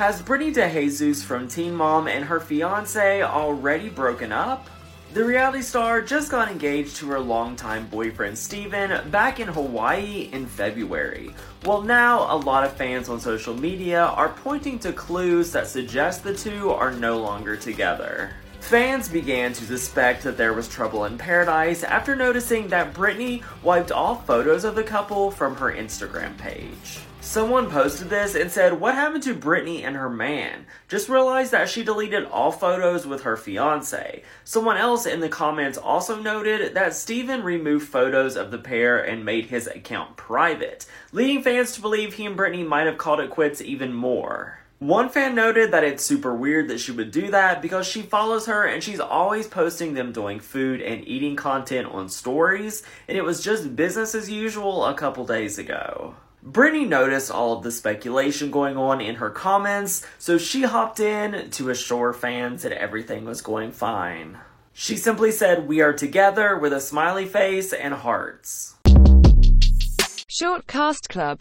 Has Britney DeJesus from Teen Mom and her fiance already broken up? The reality star just got engaged to her longtime boyfriend Steven back in Hawaii in February. Well, now a lot of fans on social media are pointing to clues that suggest the two are no longer together. Fans began to suspect that there was trouble in paradise after noticing that Britney wiped all photos of the couple from her Instagram page. Someone posted this and said, What happened to Britney and her man? Just realized that she deleted all photos with her fiance. Someone else in the comments also noted that Steven removed photos of the pair and made his account private, leading fans to believe he and Britney might have called it quits even more. One fan noted that it's super weird that she would do that because she follows her and she's always posting them doing food and eating content on stories, and it was just business as usual a couple days ago. Britney noticed all of the speculation going on in her comments, so she hopped in to assure fans that everything was going fine. She simply said, We are together with a smiley face and hearts. Short Cast Club